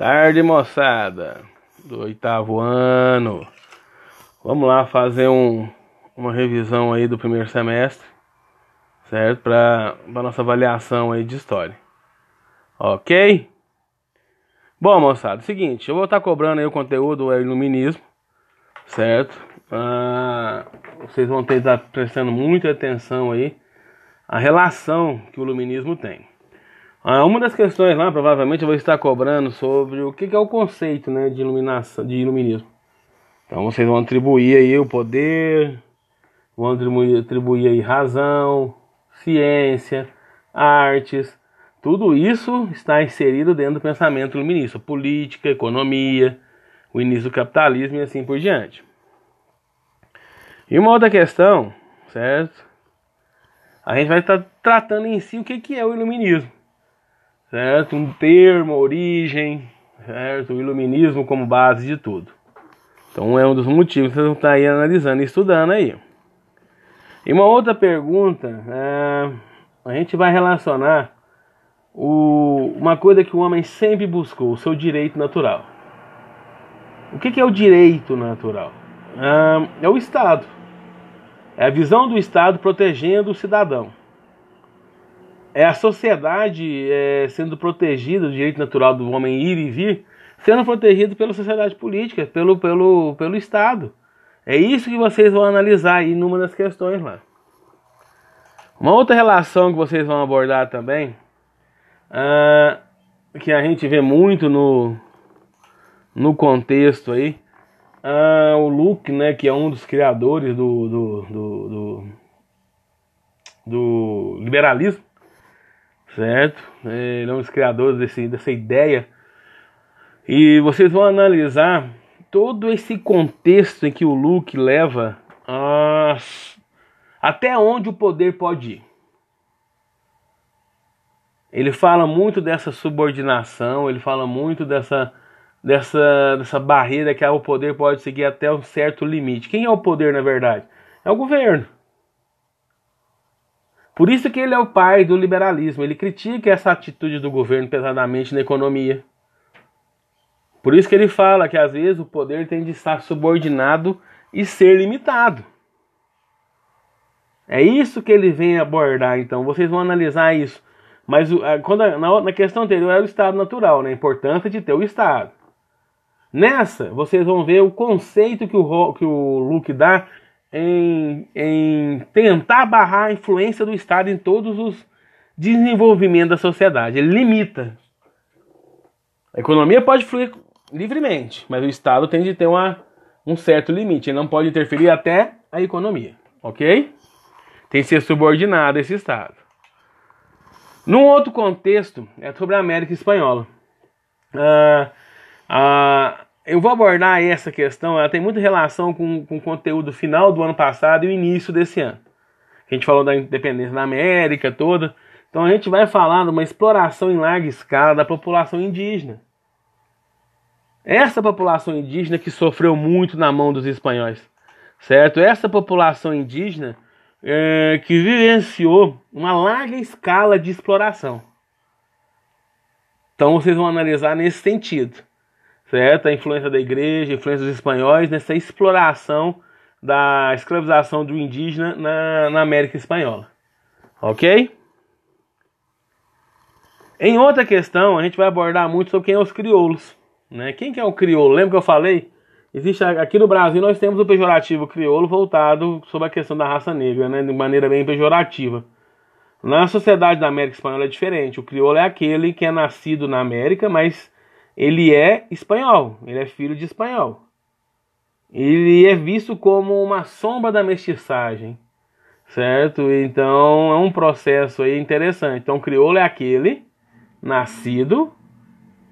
Tarde, moçada do oitavo ano. Vamos lá fazer um, uma revisão aí do primeiro semestre, certo? Para nossa avaliação aí de história. Ok? Bom, moçada, seguinte, eu vou estar cobrando aí o conteúdo do iluminismo, certo? Ah, vocês vão ter que estar prestando muita atenção aí a relação que o iluminismo tem. Ah, uma das questões lá, provavelmente, eu vou estar cobrando sobre o que, é o conceito né, de iluminação, de iluminismo. Então vocês vão atribuir aí o poder, vão atribuir, aí razão, ciência, artes, tudo isso está inserido dentro do pensamento iluminista, política, economia, o início do capitalismo e assim por diante. E uma outra questão, certo? A gente vai estar tratando em si o que é o iluminismo certo? Um termo, origem, certo? O iluminismo como base de tudo. Então é um dos motivos que vocês vão estar aí analisando e estudando aí. E uma outra pergunta, é, a gente vai relacionar o, uma coisa que o homem sempre buscou, o seu direito natural. O que, que é o direito natural? É, é o Estado. É a visão do Estado protegendo o cidadão é a sociedade é, sendo protegida, o direito natural do homem ir e vir, sendo protegido pela sociedade política, pelo, pelo, pelo Estado. É isso que vocês vão analisar aí numa das questões lá. Uma outra relação que vocês vão abordar também, ah, que a gente vê muito no, no contexto aí, ah, o Luke, né, que é um dos criadores do, do, do, do, do liberalismo, certo? Ele é um dos criadores desse, dessa ideia. E vocês vão analisar todo esse contexto em que o Luke leva até onde o poder pode ir. Ele fala muito dessa subordinação, ele fala muito dessa, dessa, dessa barreira que o poder pode seguir até um certo limite. Quem é o poder, na verdade? É o governo. Por isso que ele é o pai do liberalismo. Ele critica essa atitude do governo pesadamente na economia. Por isso que ele fala que às vezes o poder tem de estar subordinado e ser limitado. É isso que ele vem abordar, então. Vocês vão analisar isso. Mas quando, na, questão anterior era o estado natural, né? a importância de ter o estado. Nessa, vocês vão ver o conceito que o, que o Luke dá em, em tentar barrar a influência do Estado em todos os desenvolvimentos da sociedade. Ele limita. A economia pode fluir livremente, mas o Estado tem de ter uma, um certo limite. Ele não pode interferir até a economia, ok? Tem que ser subordinado a esse Estado. Num outro contexto, é sobre a América Espanhola. Ah, ah, eu vou abordar essa questão, ela tem muita relação com, com o conteúdo final do ano passado e o início desse ano. A gente falou da independência da América toda. Então a gente vai falar de uma exploração em larga escala da população indígena. Essa população indígena que sofreu muito na mão dos espanhóis, certo? Essa população indígena é, que vivenciou uma larga escala de exploração. Então vocês vão analisar nesse sentido certo? A influência da igreja, a influência dos espanhóis nessa exploração da escravização do indígena na, na América Espanhola. Ok? Em outra questão, a gente vai abordar muito sobre quem é os crioulos. Né? Quem que é o crioulo? Lembra que eu falei? Existe aqui no Brasil nós temos o pejorativo crioulo voltado sobre a questão da raça negra, né? de maneira bem pejorativa. Na sociedade da América Espanhola é diferente. O crioulo é aquele que é nascido na América, mas ele é espanhol, ele é filho de espanhol. Ele é visto como uma sombra da mestiçagem, certo? Então é um processo aí interessante. Então, crioulo é aquele nascido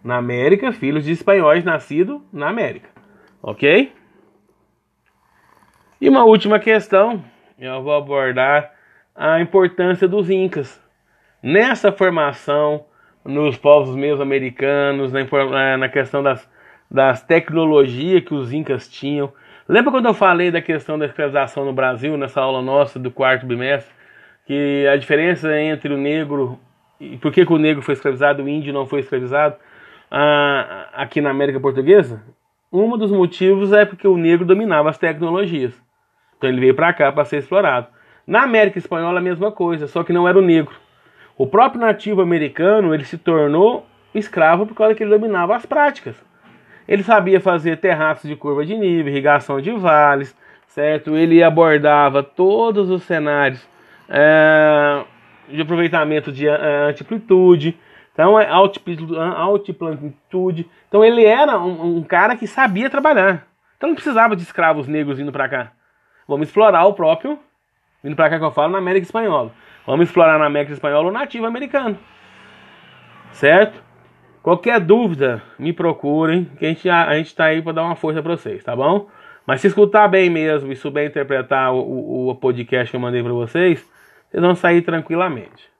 na América, filhos de espanhóis nascido na América, ok? E uma última questão, eu vou abordar a importância dos incas nessa formação nos povos mesoamericanos, na, na questão das, das tecnologias que os incas tinham. Lembra quando eu falei da questão da escravização no Brasil, nessa aula nossa do quarto bimestre, que a diferença entre o negro e por que, que o negro foi escravizado o índio não foi escravizado? ah, aqui na América Portuguesa? Um dos motivos é porque o negro dominava as tecnologias. Então ele veio para cá para ser explorado. Na América Espanhola a mesma coisa, só que não era o negro. O próprio nativo americano ele se tornou escravo por causa que ele dominava as práticas. Ele sabia fazer terraços de curva de nível, irrigação de vales, certo? Ele abordava todos os cenários é, de aproveitamento de é, altitude, então é altitude. Então ele era um, um, cara que sabia trabalhar. Então não precisava de escravos negros vindo para cá. Vamos explorar o próprio, vindo para cá que eu falo, na América Espanhola. Vamos explorar na América Espanhola o nativo americano. Certo? Qualquer dúvida, me procurem, que a gente, a gente tá aí para dar uma força para vocês, tá bom? Mas se escutar bem mesmo e souber interpretar o, o, o podcast que eu mandei para vocês, vocês vão sair tranquilamente.